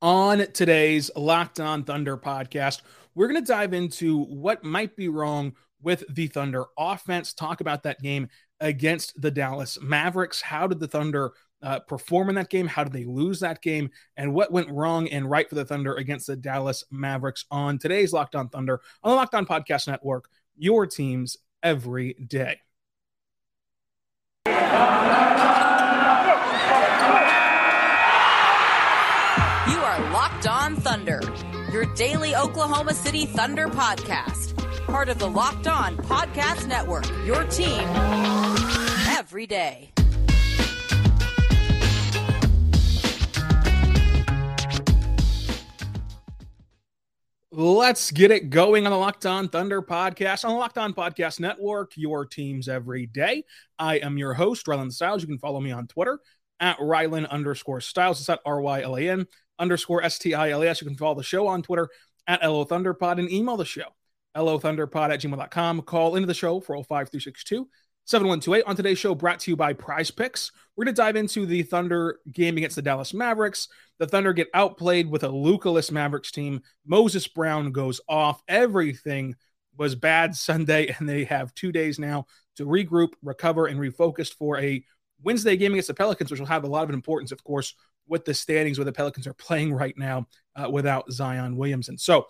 On today's Locked On Thunder podcast, we're going to dive into what might be wrong with the Thunder offense. Talk about that game against the Dallas Mavericks. How did the Thunder uh, perform in that game? How did they lose that game? And what went wrong and right for the Thunder against the Dallas Mavericks on today's Locked On Thunder on the Locked On Podcast Network, your teams every day. Daily Oklahoma City Thunder podcast part of the Locked On Podcast Network. Your team every day. Let's get it going on the Locked On Thunder podcast on the Locked On Podcast Network, your teams every day. I am your host, Rylan Stiles. You can follow me on Twitter at Rylan underscore Stiles. It's at R Y L A N underscore S T I L S. You can follow the show on Twitter at LO Thunderpod and email the show lothunderpod at gmail.com. Call into the show 405 362 7128. On today's show, brought to you by Prize Picks. We're going to dive into the Thunder game against the Dallas Mavericks. The Thunder get outplayed with a Luka-less Mavericks team. Moses Brown goes off. Everything was bad Sunday, and they have two days now to regroup, recover, and refocus for a Wednesday game against the Pelicans, which will have a lot of importance, of course, with the standings where the Pelicans are playing right now uh, without Zion Williamson. So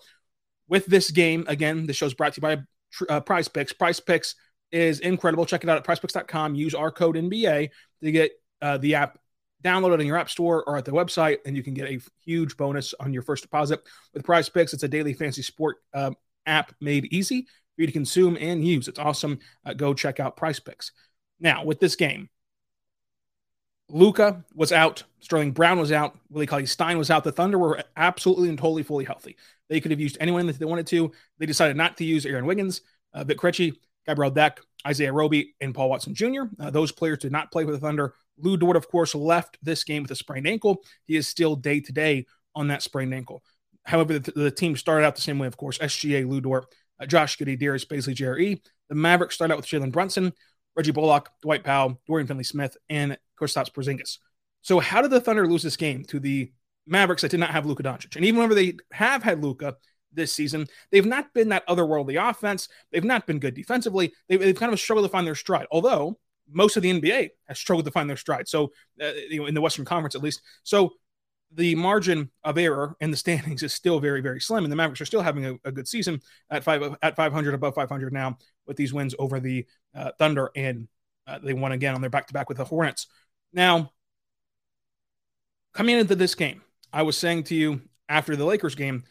with this game. Again, the show's brought to you by uh, Picks. Prize Picks is incredible. Check it out at prizepicks.com. Use our code NBA to get uh, the app downloaded in your app store or at the website, and you can get a huge bonus on your first deposit. With Prize Picks, it's a daily fantasy sport um, app made easy for you to consume and use. It's awesome. Uh, go check out Prize Picks. Now, with this game, Luka was out. Sterling Brown was out. Willie Cauley Stein was out. The Thunder were absolutely and totally fully healthy. They could have used anyone that they wanted to. They decided not to use Aaron Wiggins, uh, Vit Krejci, Gabriel Deck, Isaiah Roby, and Paul Watson Jr. Uh, those players did not play for the Thunder. Lu Dort, of course, left this game with a sprained ankle. He is still day to day on that sprained ankle. However, the, the, team started out the same way, of course. SGA, Lu Dort, uh, Josh Giddey, Darius Bazley, JRE. The Mavericks started out with Jalen Brunson, Reggie Bullock, Dwight Powell, Dorian Finney-Smith, and Kristaps Porzingis. So, how did the Thunder lose this game to the Mavericks that did not have Luka Doncic? And even whenever they have had Luka, this season. They've not been that otherworldly offense. They've not been good defensively. They've, they've kind of struggled to find their stride, although most of the NBA has struggled to find their stride. So, uh, you know, in the Western Conference at least. So, the margin of error in the standings is still very, very slim, and the Mavericks are still having a, a good season at five at 500, above 500 now with these wins over the uh, Thunder, and uh, they won again on their back to back with the Hornets. Now, coming into this game, I was saying to you after the Lakers game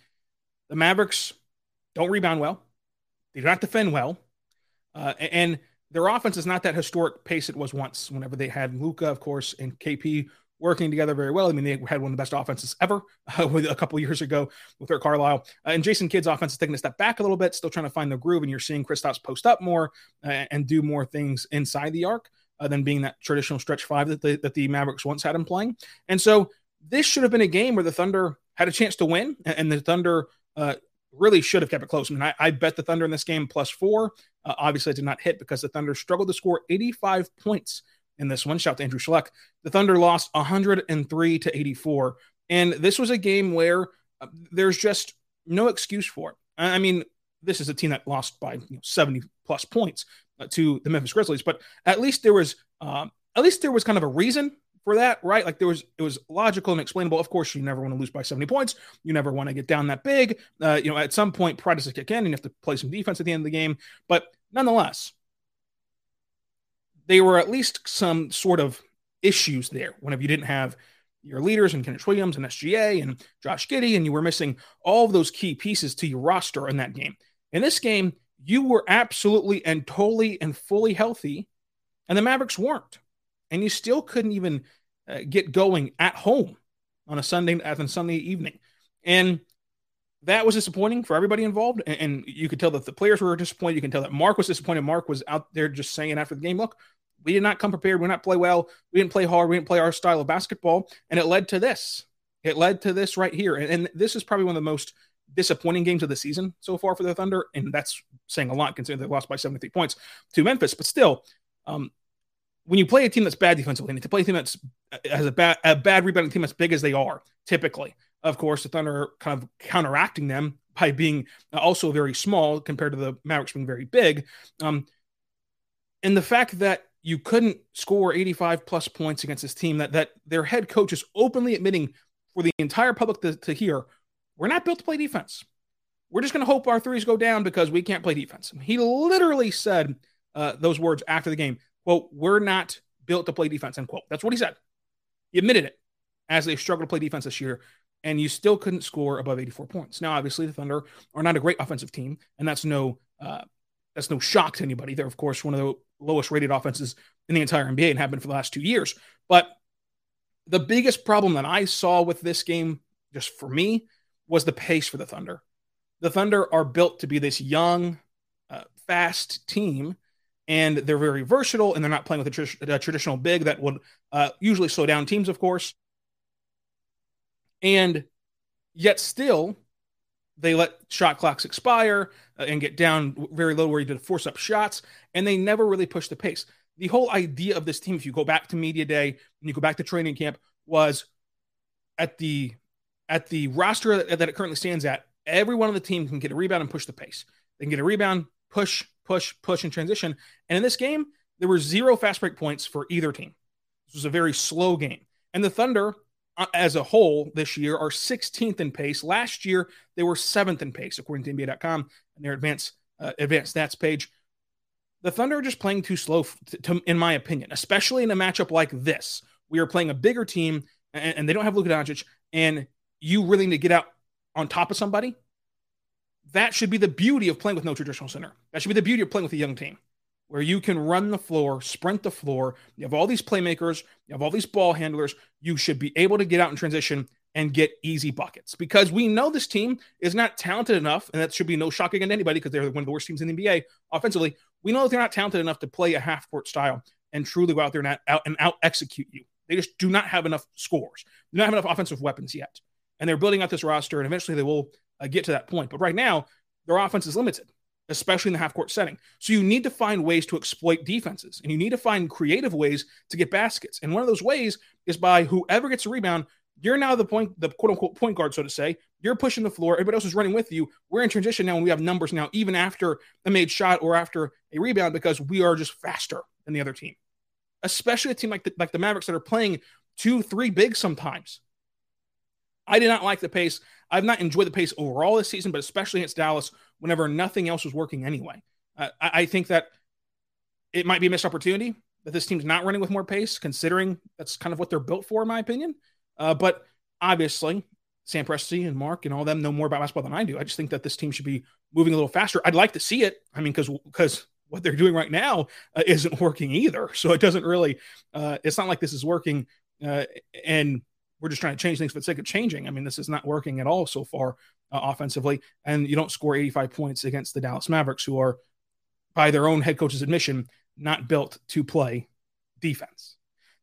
the Mavericks don't rebound well. They do not defend well. Uh, and their offense is not that historic pace it was once whenever they had Luka, of course, and KP working together very well. I mean, they had one of the best offenses ever uh, with a couple years ago with Rick Carlisle. Uh, and Jason Kidd's offense is taking a step back a little bit, still trying to find the groove. And you're seeing Kristaps post up more uh, and do more things inside the arc uh, than being that traditional stretch five that the, that the Mavericks once had him playing. And so this should have been a game where the Thunder had a chance to win, and the Thunder uh, really should have kept it close. I mean, I, I bet the Thunder in this game plus four. Uh, obviously, it did not hit because the Thunder struggled to score 85 points in this one. Shout out to Andrew Schleck. The Thunder lost 103 to 84. And this was a game where uh, there's just no excuse for it. I mean, this is a team that lost by you know, 70 plus points to the Memphis Grizzlies, but at least there was um, at least there was kind of a reason for that, right? Like there was, it was logical and explainable. Of course, you never want to lose by 70 points. You never want to get down that big. Uh, you know, at some point, pride has to kick in and you have to play some defense at the end of the game. But nonetheless, they were at least some sort of issues there whenever you didn't have your leaders and Kenrich Williams and SGA and Josh Giddey, and you were missing all of those key pieces to your roster in that game. In this game, you were absolutely and totally and fully healthy, and the Mavericks weren't. And you still couldn't even uh, get going at home on a Sunday on Sunday evening. And that was disappointing for everybody involved. And, and, you could tell that the players were disappointed. You can tell that Mark was disappointed. Mark was out there just saying after the game, look, we did not come prepared. We did not play well. We didn't play hard. We didn't play our style of basketball. And it led to this. It led to this right here. And, and this is probably one of the most disappointing games of the season so far for the Thunder. And that's saying a lot considering they lost by 73 points to Memphis. But still, um, when you play a team that's bad defensively, and to play a team that's has a bad a bad rebounding team as big as they are, typically, of course, the Thunder kind of counteracting them by being also very small compared to the Mavericks being very big. Um, and the fact that you couldn't score 85 plus points against this team that that their head coach is openly admitting for the entire public to, to hear, we're not built to play defense. We're just going to hope our threes go down because we can't play defense. He literally said uh, those words after the game. Quote, we're not built to play defense, end quote. That's what he said. He admitted it as they struggled to play defense this year, and you still couldn't score above 84 points. Now, obviously, the Thunder are not a great offensive team, and that's no uh, that's no shock to anybody. They're, of course, one of the lowest rated offenses in the entire NBA and have been for the last two years. But the biggest problem that I saw with this game, just for me, was the pace for the Thunder. The Thunder are built to be this young, uh, fast team and they're very versatile and they're not playing with a, tr- a traditional big that would uh, usually slow down teams, of course. And yet, still, they let shot clocks expire uh, and get down very low where you did force up shots, and they never really push the pace. The whole idea of this team, if you go back to media day and you go back to training camp, was at the at the roster that, it currently stands at. Every one of the team can get a rebound and push the pace. They can get a rebound, push, push, push, and transition. And in this game, there were zero fast break points for either team. This was a very slow game. And the Thunder, uh, as a whole, this year are 16th in pace. Last year, they were seventh in pace, according to NBA.com and their advanced uh, advanced stats page. The Thunder are just playing too slow, to, in my opinion, especially in a matchup like this. We are playing a bigger team, and, and they don't have Luka Doncic, and you really need to get out on top of somebody that should be the beauty of playing with no traditional center. That should be the beauty of playing with a young team where you can run the floor, sprint the floor. You have all these playmakers, you have all these ball handlers. You should be able to get out in transition and get easy buckets because we know this team is not talented enough, and that should be no shock against anybody because they're one of the worst teams in the NBA offensively. We know that they're not talented enough to play a half court style and truly go out there and out and out execute you. They just do not have enough scores. They don't have enough offensive weapons yet, and they're building out this roster, and eventually they will uh, get to that point. But right now, their offense is limited, especially in the half court setting. So you need to find ways to exploit defenses and you need to find creative ways to get baskets. And one of those ways is by whoever gets a rebound, you're now the point, the quote unquote point guard, so to say. You're pushing the floor. Everybody else is running with you. We're in transition now, and we have numbers now, even after a made shot or after a rebound, because we are just faster than the other team. Especially a team like the, like the Mavericks that are playing two, three big sometimes. I did not like the pace. I've not enjoyed the pace overall this season, but especially against Dallas whenever nothing else was working anyway. Uh, I, I, think that it might be a missed opportunity that this team's not running with more pace, considering that's kind of what they're built for, in my opinion. Uh, but obviously, Sam Presti and Mark and all them know more about basketball than I do. I just think that this team should be moving a little faster. I'd like to see it. I mean, because because what they're doing right now uh, isn't working either. So it doesn't really. Uh, it's not like this is working. Uh, and we're just trying to change things for the sake of changing. I mean, this is not working at all so far uh, offensively, and you don't score 85 points against the Dallas Mavericks, who are, by their own head coach's admission, not built to play defense.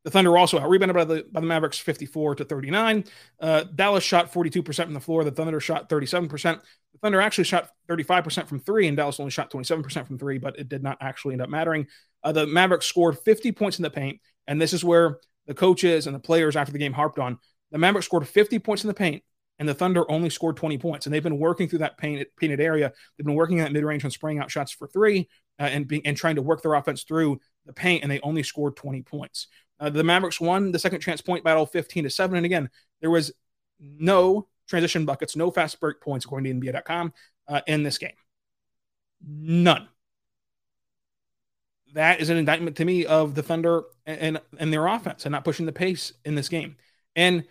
The Thunder also out rebounded by the by the Mavericks 54 to 39. Uh, Dallas shot 42% from the floor. The Thunder shot 37%. The Thunder actually shot 35% from three, and Dallas only shot 27% from three, but it did not actually end up mattering. Uh, the Mavericks scored 50 points in the paint, and this is where the coaches and the players after the game harped on. The Mavericks scored 50 points in the paint, and the Thunder only scored 20 points. And they've been working through that painted, painted area. They've been working at mid range and spraying out shots for three uh, and, being, and trying to work their offense through the paint, and they only scored 20 points. Uh, the Mavericks won the second chance point battle 15 to 7. And again, there was no transition buckets, no fast break points, according to NBA.com, uh, in this game. None that is an indictment to me of the Thunder and, and, and their offense and not pushing the pace in this game. And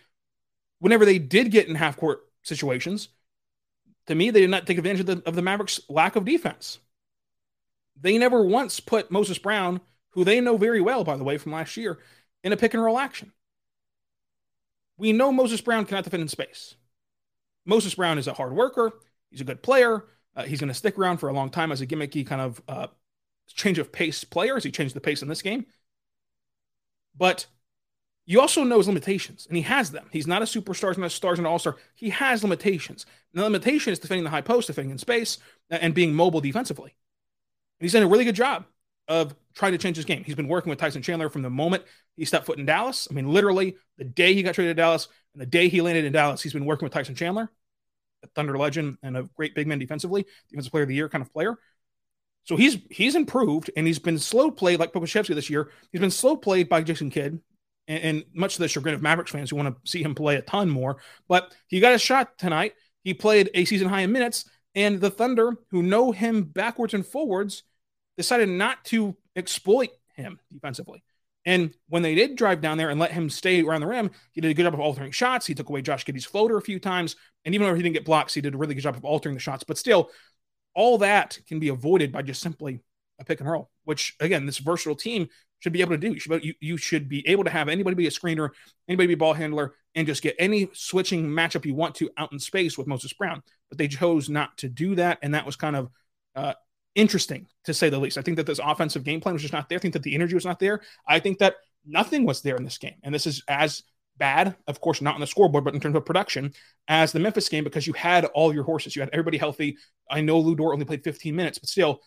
whenever they did get in half court situations, to me, they did not take advantage of the, of the Mavericks' lack of defense. They never once put Moses Brown, who they know very well, by the way, from last year, in a pick and roll action. We know Moses Brown cannot defend in space. Moses Brown is a hard worker. He's a good player. Uh, he's going to stick around for a long time as a gimmicky kind of uh, change of pace player as he changed the pace in this game. But you also know his limitations, and he has them. He's not a superstar, he's not a star, he's not an all star. He has limitations. And the limitation is defending the high post, defending in space, and being mobile defensively. And he's done a really good job of trying to change his game. He's been working with Tyson Chandler from the moment he stepped foot in Dallas. I mean, literally the day he got traded to Dallas and the day he landed in Dallas, he's been working with Tyson Chandler, a Thunder legend and a great big man defensively, defensive player of the year kind of player. So he's he's improved and he's been slow played like Pokusevski this year. He's been slow played by Jason Kidd, and, and much to the chagrin of Mavericks fans who want to see him play a ton more. But he got a shot tonight. He played a season high in minutes, and the Thunder, who know him backwards and forwards, decided not to exploit him defensively. And when they did drive down there and let him stay around the rim, he did a good job of altering shots. He took away Josh Giddey's floater a few times. And even though he didn't get blocks, he did a really good job of altering the shots. But still, all that can be avoided by just simply a pick and roll, which again, this versatile team should be able to do. You should, you, you should be able to have anybody be a screener, anybody be a ball handler, and just get any switching matchup you want to out in space with Moses Brown. But they chose not to do that. And that was kind of uh, interesting to say the least. I think that this offensive game plan was just not there. I think that the energy was not there. I think that nothing was there in this game. And this is as bad, of course, not on the scoreboard, but in terms of production, as the Memphis game because you had all your horses. You had everybody healthy. I know Lu Dort only played 15 minutes, but still,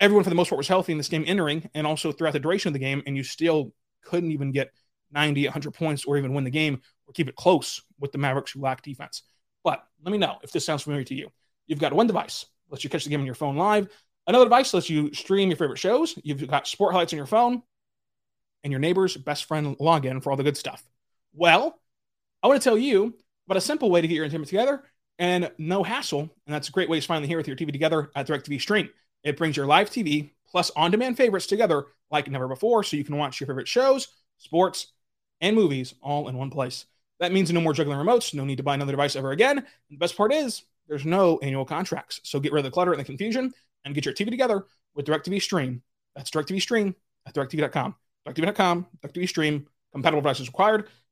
everyone for the most part was healthy in this game entering and also throughout the duration of the game. And you still couldn't even get 90, 100 points or even win the game or keep it close with the Mavericks who lack defense. But let me know if this sounds familiar to you. You've got one device lets you catch the game on your phone live. Another device lets you stream your favorite shows. You've got sport highlights on your phone and your neighbor's best friend login for all the good stuff. Well, I want to tell you about a simple way to get your entertainment together and no hassle. And that's a great way to finally here with your TV together at DirecTV Stream. It brings your live TV plus on demand favorites together like never before so you can watch your favorite shows, sports, and movies all in one place. That means no more juggling remotes, no need to buy another device ever again. And the best part is, there's no annual contracts. So get rid of the clutter and the confusion and get your TV together with DirecTV Stream. That's DirecTV Stream at DirecTV.com. DirecTV.com, DirecTV Stream, compatible devices required.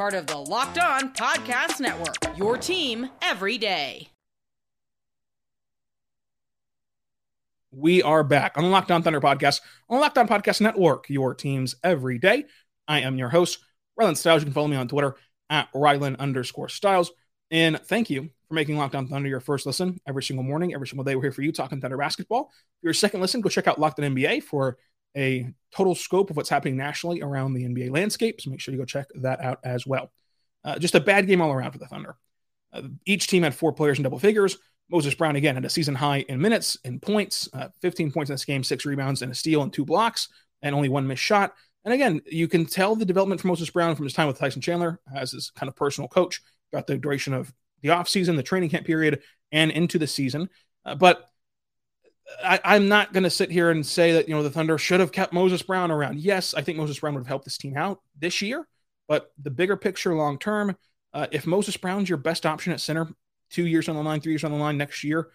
Part of the Locked On Podcast Network, your team every day. We are back on the Locked On Thunder podcast on the Locked On Podcast Network, your teams every day. I am your host, Rylan Stiles. You can follow me on Twitter at Rylan underscore Stiles. And thank you for making Locked On Thunder your first listen every single morning, every single day. We're here for you talking Thunder basketball. Your second listen, go check out Locked On NBA for a total scope of what's happening nationally around the NBA landscape. So make sure you go check that out as well. Uh, just a bad game all around for the Thunder. Uh, each team had four players in double figures. Moses Brown again had a season high in minutes and points, uh, 15 points in this game, six rebounds and a steal and two blocks, and only one missed shot. And again, you can tell the development from Moses Brown from his time with Tyson Chandler as his kind of personal coach throughout the duration of the offseason, the training camp period, and into the season. Uh, but I, am not going to sit here and say that, you know, the Thunder should have kept Moses Brown around. Yes, I think Moses Brown would have helped this team out this year, but the bigger picture long term, uh, if Moses Brown's your best option at center two years on the line, three years on the line next year,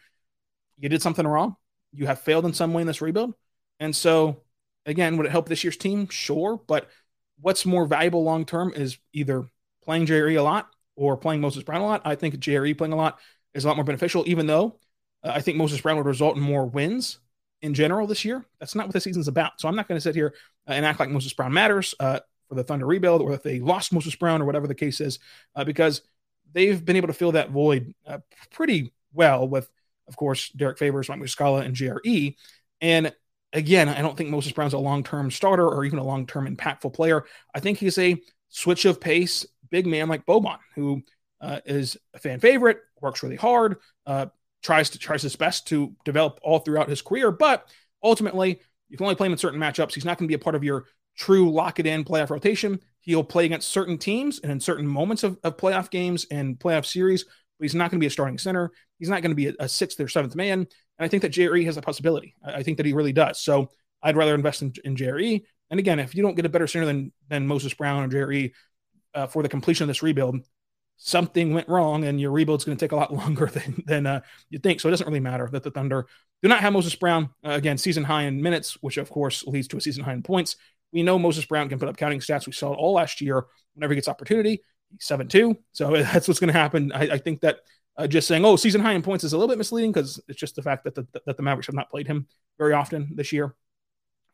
you did something wrong. You have failed in some way in this rebuild. And so, again, would it help this year's team? Sure. But what's more valuable long term is either playing Jerry a lot or playing Moses Brown a lot. I think Jerry playing a lot is a lot more beneficial, even though I think Moses Brown would result in more wins in general this year. That's not what the season's about. So I'm not going to sit here uh, and act like Moses Brown matters uh, for the Thunder rebuild or if they lost Moses Brown or whatever the case is, uh, because they've been able to fill that void uh, pretty well with, of course, Derrick Favors, Mike Muscala, and JRE. And again, I don't think Moses Brown's a long term starter or even a long term impactful player. I think he's a switch of pace big man like Boban, who uh, is a fan favorite, works really hard, uh, tries to tries his best to develop all throughout his career, but ultimately you can only play him in certain matchups. He's not going to be a part of your true lock it in playoff rotation. He'll play against certain teams and in certain moments of, of playoff games and playoff series but he's not going to be a starting center. He's not going to be a, a, sixth or seventh man. And I think that JRE has a possibility. I, I, think that he really does. So I'd rather invest in, in JRE. And again, if you don't get a better center than than Moses Brown or JRE uh, for the completion of this rebuild, something went wrong and your rebuild's going to take a lot longer than, than uh, you think. So it doesn't really matter that the Thunder do not have Moses Brown, uh, again, season high in minutes, which of course leads to a season high in points. We know Moses Brown can put up counting stats. We saw it all last year whenever he gets opportunity. He's 7 2. So that's what's going to happen. I, I, think that uh, just saying, oh, season high in points is a little bit misleading because it's just the fact that the, that the Mavericks have not played him very often this year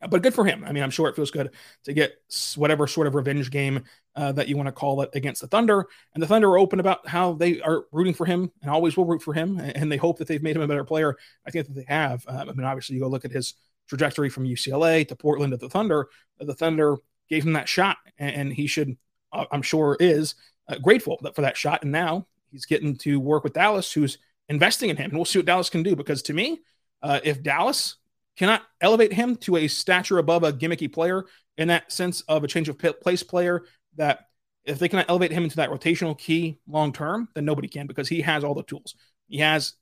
but good for him. I mean, I'm sure it feels good to get whatever sort of revenge game uh, that you want to call it against the Thunder. And the Thunder are open about how they are rooting for him and always will root for him. And they hope that they've made him a better player. I think that they have. Um, I mean, obviously, you go look at his trajectory from UCLA to Portland to the Thunder. The Thunder gave him that shot, and he should, uh, I'm sure, is uh, grateful for that shot. And now he's getting to work with Dallas, who's investing in him. And we'll see what Dallas can do because to me, uh, if Dallas cannot elevate him to a stature above a gimmicky player in that sense of a change of place player that if they cannot elevate him into that rotational key long term, then nobody can because he has all the tools. He has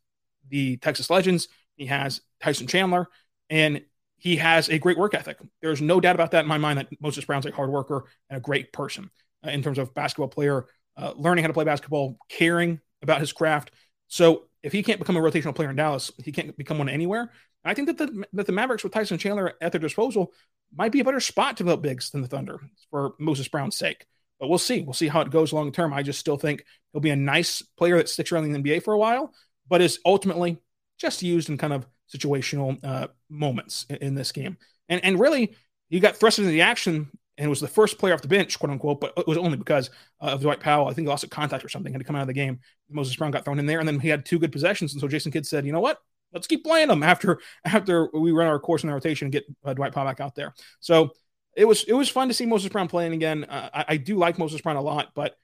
the Texas Legends, he has Tyson Chandler, and he has a great work ethic. There's no doubt about that in my mind that Moses Brown's a hard worker and a great person uh, in terms of basketball player, uh, learning how to play basketball, caring about his craft. So if he can't become a rotational player in Dallas, he can't become one anywhere. I think that the that the Mavericks with Tyson Chandler at their disposal might be a better spot to develop bigs than the Thunder for Moses Brown's sake. But we'll see. We'll see how it goes long term. I just still think he'll be a nice player that sticks around the NBA for a while, but is ultimately just used in kind of situational uh, moments in, in, this game. And and really, he got thrust into the action and was the first player off the bench, quote unquote, but it was only because uh, of Dwight Powell. I think he lost a contact or something, had to come out of the game. Moses Brown got thrown in there, and then he had two good possessions. And so Jason Kidd said, you know what? let's keep playing them after after we run our course in the rotation and get uh, Dwight Powell back out there. So it was it was fun to see Moses Brown playing again. Uh, I, I, do like Moses Brown a lot, but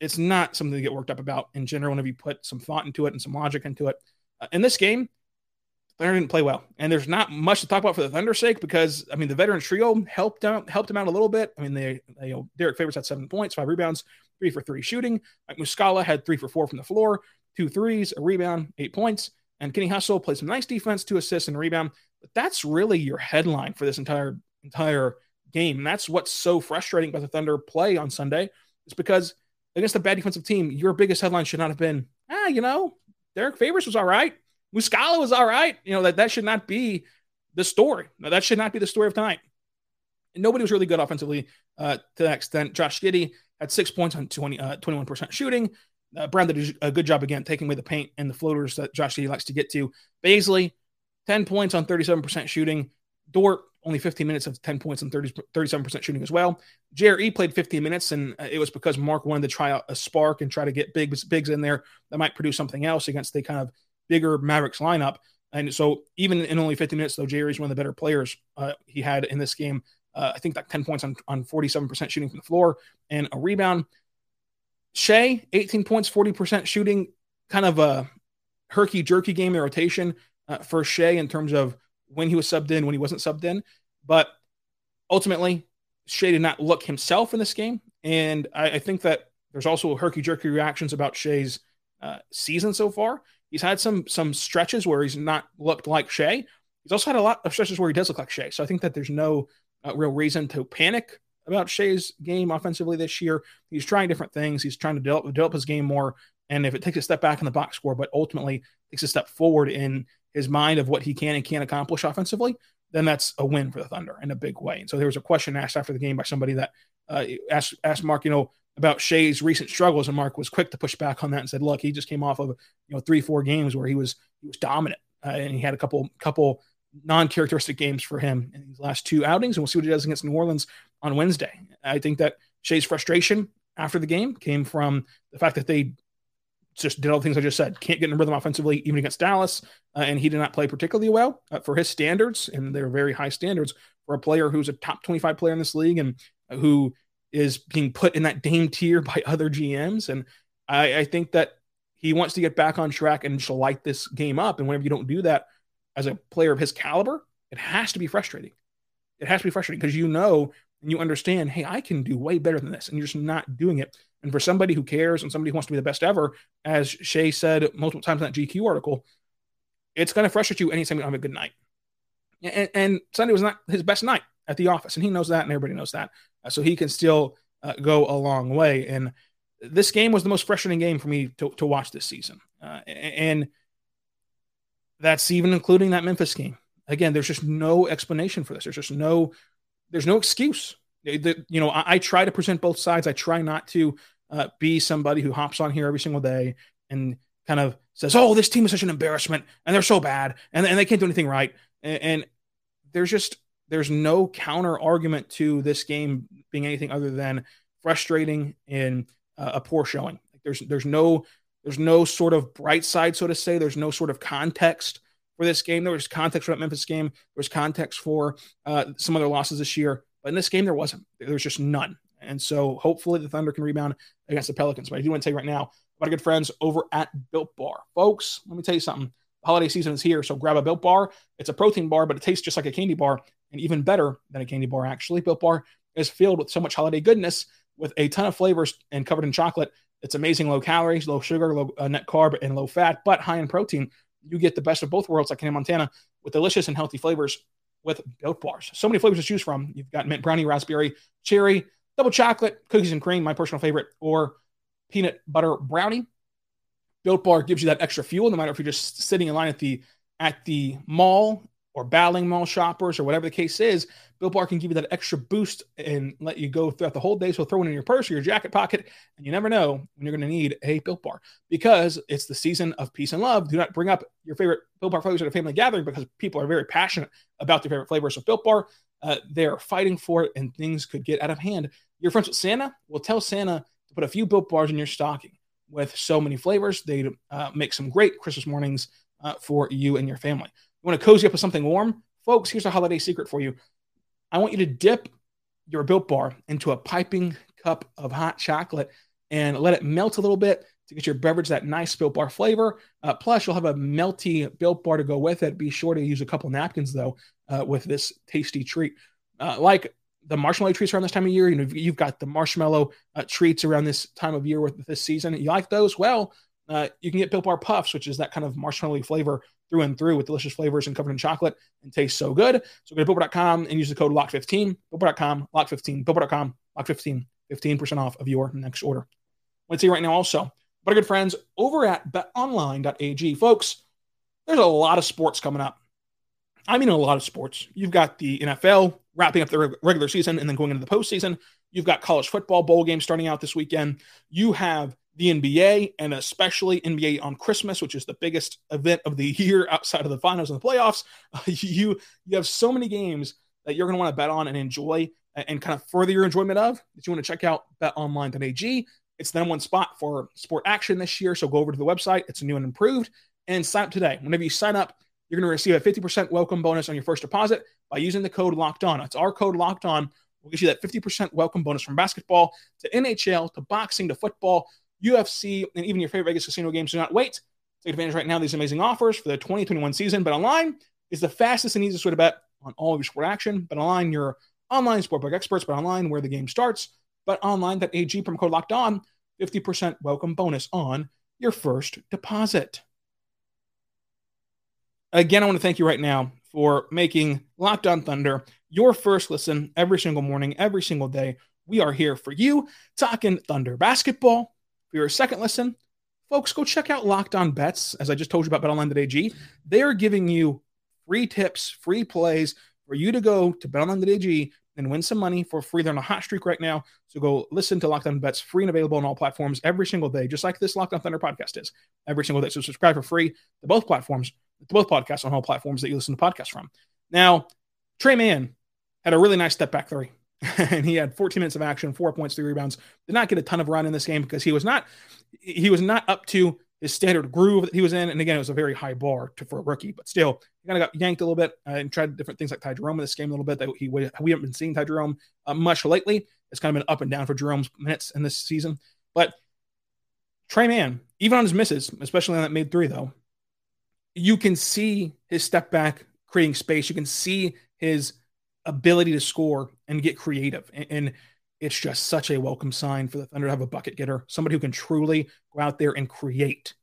it's not something to get worked up about in general. Whenever you put some thought into it and some logic into it, uh, in this game, Thunder didn't play well, and there's not much to talk about for the Thunder's sake because I mean the veteran trio helped out helped him out a little bit. I mean they, they you know Derrick Favors had seven points, five rebounds, three for three shooting. Mike Muscala had three for four from the floor, two threes, a rebound, eight points. And Kenny Hustle played some nice defense, two assists and a rebound. But that's really your headline for this entire entire game. And that's what's so frustrating about the Thunder play on Sunday. Is because against a bad defensive team, your biggest headline should not have been, ah, you know, Derrick Favors was all right. Muscala was all right. You know, that, that should not be the story. Now, that should not be the story of tonight. And nobody was really good offensively uh, to that extent. Josh Giddey had six points on 20, uh, 21% shooting. Uh, Brown did a good job again taking away the paint and the floaters that Josh Giddey likes to get to. Bazley, 10 points on 37% shooting. Dort, only 15 minutes of 10 points and 30, 37% shooting as well. JRE played 15 minutes, and uh, it was because Mark wanted to try out a spark and try to get bigs, bigs in there that might produce something else against the kind of bigger Mavericks lineup. And so, even in only 50 minutes, though, Jerry's one of the better players uh, he had in this game. Uh, I think that 10 points on, on 47% shooting from the floor and a rebound. Shai, 18 points, 40% shooting, kind of a herky jerky game in rotation uh, for Shai in terms of when he was subbed in, when he wasn't subbed in. But ultimately, Shai did not look himself in this game. And I, I think that there's also herky jerky reactions about Shai's uh, season so far. He's had some some stretches where he's not looked like Shai. He's also had a lot of stretches where he does look like Shai. So I think that there's no uh, real reason to panic about Shai's game offensively this year. He's trying different things. He's trying to develop, develop his game more. And if it takes a step back in the box score, but ultimately takes a step forward in his mind of what he can and can't accomplish offensively, then that's a win for the Thunder in a big way. And so there was a question asked after the game by somebody that uh, asked asked Mark, you know, about Shai's recent struggles, and Mark was quick to push back on that and said, "Look, he just came off of you know three four games where he was he was dominant, uh, and he had a couple couple non-characteristic games for him in these last two outings, and we'll see what he does against New Orleans on Wednesday. I think that Shai's frustration after the game came from the fact that they just did all the things I just said. Can't get in rhythm offensively, even against Dallas, uh, and he did not play particularly well uh, for his standards, and they're very high standards for a player who's a top 25 player in this league and who is being put in that Dame tier by other GMs. And I, I think that he wants to get back on track and just light this game up. And whenever you don't do that, as a player of his caliber, it has to be frustrating. It has to be frustrating because you know and you understand, hey, I can do way better than this, and you're just not doing it. And for somebody who cares and somebody who wants to be the best ever, as Shai said multiple times in that GQ article, it's going to frustrate you anytime you don't have a good night. And, and, Sunday was not his best night at the office, and he knows that, and everybody knows that. Uh, so he can still uh, go a long way. And this game was the most frustrating game for me to, to watch this season. Uh, and that's even including that Memphis game. Again, there's just no explanation for this. There's just no, there's no excuse. The, you know, I, I, try to present both sides. I try not to uh, be somebody who hops on here every single day and kind of says, "Oh, this team is such an embarrassment, and they're so bad, and, and they can't do anything right." And, and there's just there's no counter argument to this game being anything other than frustrating and uh, a poor showing. There's there's no there's no sort of bright side, so to say. There's no sort of context for this game. There was context for that Memphis game. There was context for uh, some other losses this year, but in this game there wasn't. There was just none. And so hopefully the Thunder can rebound against the Pelicans. But I do want to tell you right now our good friends over at Built Bar, folks. Let me tell you something. Holiday season is here, so grab a Built Bar. It's a protein bar, but it tastes just like a candy bar, and even better than a candy bar. Actually, Built Bar is filled with so much holiday goodness with a ton of flavors and covered in chocolate. It's amazing low calories, low sugar, low uh, net carb, and low fat, but high in protein. You get the best of both worlds, like in Montana, with delicious and healthy flavors with Built Bars. So many flavors to choose from. You've got mint brownie, raspberry, cherry, double chocolate, cookies and cream, my personal favorite, or peanut butter brownie. Built Bar gives you that extra fuel, no matter if you're just sitting in line at the at the mall or battling mall shoppers or whatever the case is, Built Bar can give you that extra boost and let you go throughout the whole day. So throw it in your purse or your jacket pocket, and you never know when you're going to need a Built Bar because it's the season of peace and love. Do not bring up your favorite Built Bar flavors at a family gathering because people are very passionate about their favorite flavors of Built Bar. Uh, they're fighting for it, and things could get out of hand. Your friends with Santa will tell Santa to put a few Built Bars in your stocking with so many flavors. They uh, make some great Christmas mornings uh, for you and your family. You want to cozy up with something warm? Folks, here's a holiday secret for you. I want you to dip your built bar into a piping cup of hot chocolate and let it melt a little bit to get your beverage that nice built bar flavor. Uh, plus, you'll have a melty built bar to go with it. Be sure to use a couple napkins though uh, with this tasty treat. Uh, like the marshmallow treats around this time of year, you know you've got the marshmallow uh, treats around this time of year with this season. You like those? Well, uh, you can get Built Bar Puffs, which is that kind of marshmallow flavor through and through with delicious flavors and covered in chocolate and tastes so good. So go to BuiltBar.com and use the code LOCK15, BuiltBar.com, LOCK15, BuiltBar.com, LOCK15, 15% off of your next order. Let's see right now also, but our good friends over at betonline.ag. Folks, there's a lot of sports coming up. I mean, a lot of sports. You've got the NFL wrapping up the regular season and then going into the postseason. You've got college football bowl games starting out this weekend. You have the NBA and especially NBA on Christmas, which is the biggest event of the year outside of the finals and the playoffs. You you have so many games that you're going to want to bet on and enjoy and kind of further your enjoyment of that you want to check out betonline.ag. It's the number one spot for sport action this year. So go over to the website. It's new and improved and sign up today. Whenever you sign up, you're going to receive a 50% welcome bonus on your first deposit by using the code locked on. It's our code locked on. We'll get you that 50% welcome bonus from basketball to NHL to boxing to football UFC, and even your favorite Vegas casino games. Do not wait. Take advantage right now of these amazing offers for the 2021 season. BetOnline is the fastest and easiest way to bet on all of your sport action. BetOnline, your online sportbook experts. BetOnline, where the game starts. Bet online.ag promo code locked on, 50% welcome bonus on your first deposit. Again, I want to thank you right now for making Locked On Thunder your first listen every single morning, every single day. We are here for you, talking Thunder basketball, for your second listen, folks, go check out Locked On Bets. As I just told you about BetOnline.ag, they are giving you free tips, free plays for you to go to BetOnline.ag and win some money for free. They're on a hot streak right now. So go listen to Locked On Bets free and available on all platforms every single day, just like this Locked On Thunder podcast is every single day. So subscribe for free to both platforms, to both podcasts on all platforms that you listen to podcasts from. Now, Tre Mann had a really nice step back three. and he had 14 minutes of action, four points, three rebounds. Did not get a ton of run in this game because he was not he was not up to his standard groove that he was in. And again, it was a very high bar to, for a rookie, but still, he kind of got yanked a little bit uh, and tried different things like Ty Jerome in this game a little bit. That he we haven't been seeing Ty Jerome uh, much lately. It's kind of been up and down for Jerome's minutes in this season. But Tre Mann, even on his misses, especially on that made three, though, you can see his step back creating space. You can see his ability to score and get creative. And, and it's just such a welcome sign for the Thunder to have a bucket getter, somebody who can truly go out there and create,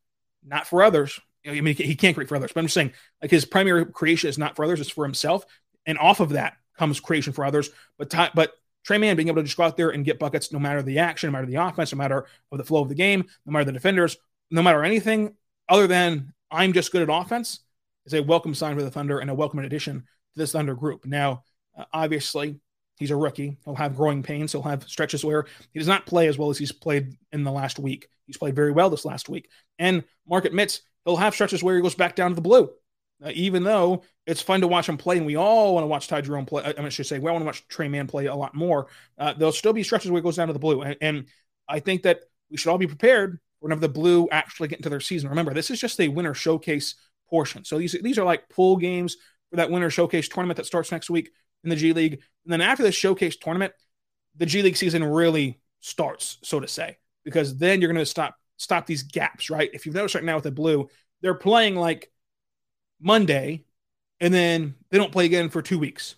not for others. I mean, he can't create for others, but I'm just saying, like his primary creation is not for others; it's for himself. And off of that comes creation for others. But but Tre Mann being able to just go out there and get buckets, no matter the action, no matter the offense, no matter of the flow of the game, no matter the defenders, no matter anything other than I'm just good at offense, is a welcome sign for the Thunder and a welcome addition to this Thunder group. Now, uh, obviously, he's a rookie. He'll have growing pains. He'll have stretches where he does not play as well as he's played in the last week. He's played very well this last week. And Mark admits he'll have stretches where he goes back down to the blue. Uh, even though it's fun to watch him play, and we all want to watch Ty Jerome play. I should say, we all want to watch Tre Mann play a lot more. Uh, there'll still be stretches where he goes down to the blue. And, and I think that we should all be prepared whenever the blue actually get into their season. Remember, this is just a winter showcase portion. So these, these are like pool games for that winter showcase tournament that starts next week in the G League. And then after the showcase tournament, the G League season really starts, so to say, because then you're going to stop stop these gaps, right? If you've noticed right now with the blue, they're playing like Monday, and then they don't play again for two weeks.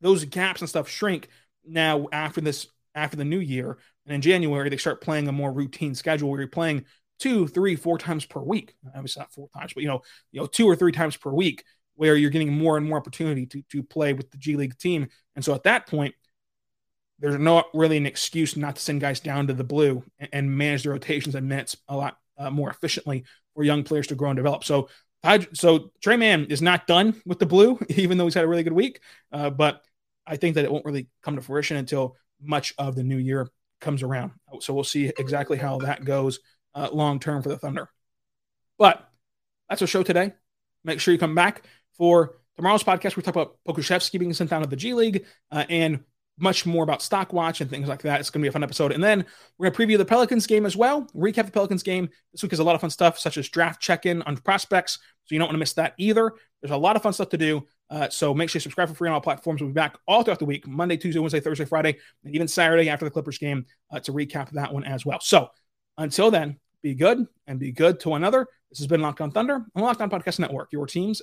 Those gaps and stuff shrink now after this after the new year, and in January they start playing a more routine schedule where you're playing two, three, four times per week. Obviously not four times, but you know, you know, two or three times per week, where you're getting more and more opportunity to to play with the G League team. And so at that point, there's not really an excuse not to send guys down to the blue and, and manage the rotations and minutes a lot uh, more efficiently for young players to grow and develop. So I, so Tre Mann is not done with the blue, even though he's had a really good week. Uh, but I think that it won't really come to fruition until much of the new year comes around. So we'll see exactly how that goes uh, long term for the Thunder. But that's our show today. Make sure you come back for tomorrow's podcast. We talk about Pokusevski being sent down to the G League uh, and much more about stock watch and things like that. It's going to be a fun episode. And then we're going to preview the Pelicans game as well, recap the Pelicans game. This week is a lot of fun stuff, such as draft check in on prospects. So you don't want to miss that either. There's a lot of fun stuff to do. Uh, so make sure you subscribe for free on all platforms. We'll be back all throughout the week Monday, Tuesday, Wednesday, Thursday, Friday, and even Saturday after the Clippers game uh, to recap that one as well. So until then, be good and be good to one another. This has been Locked on Thunder on Locked on Podcast Network, your teams.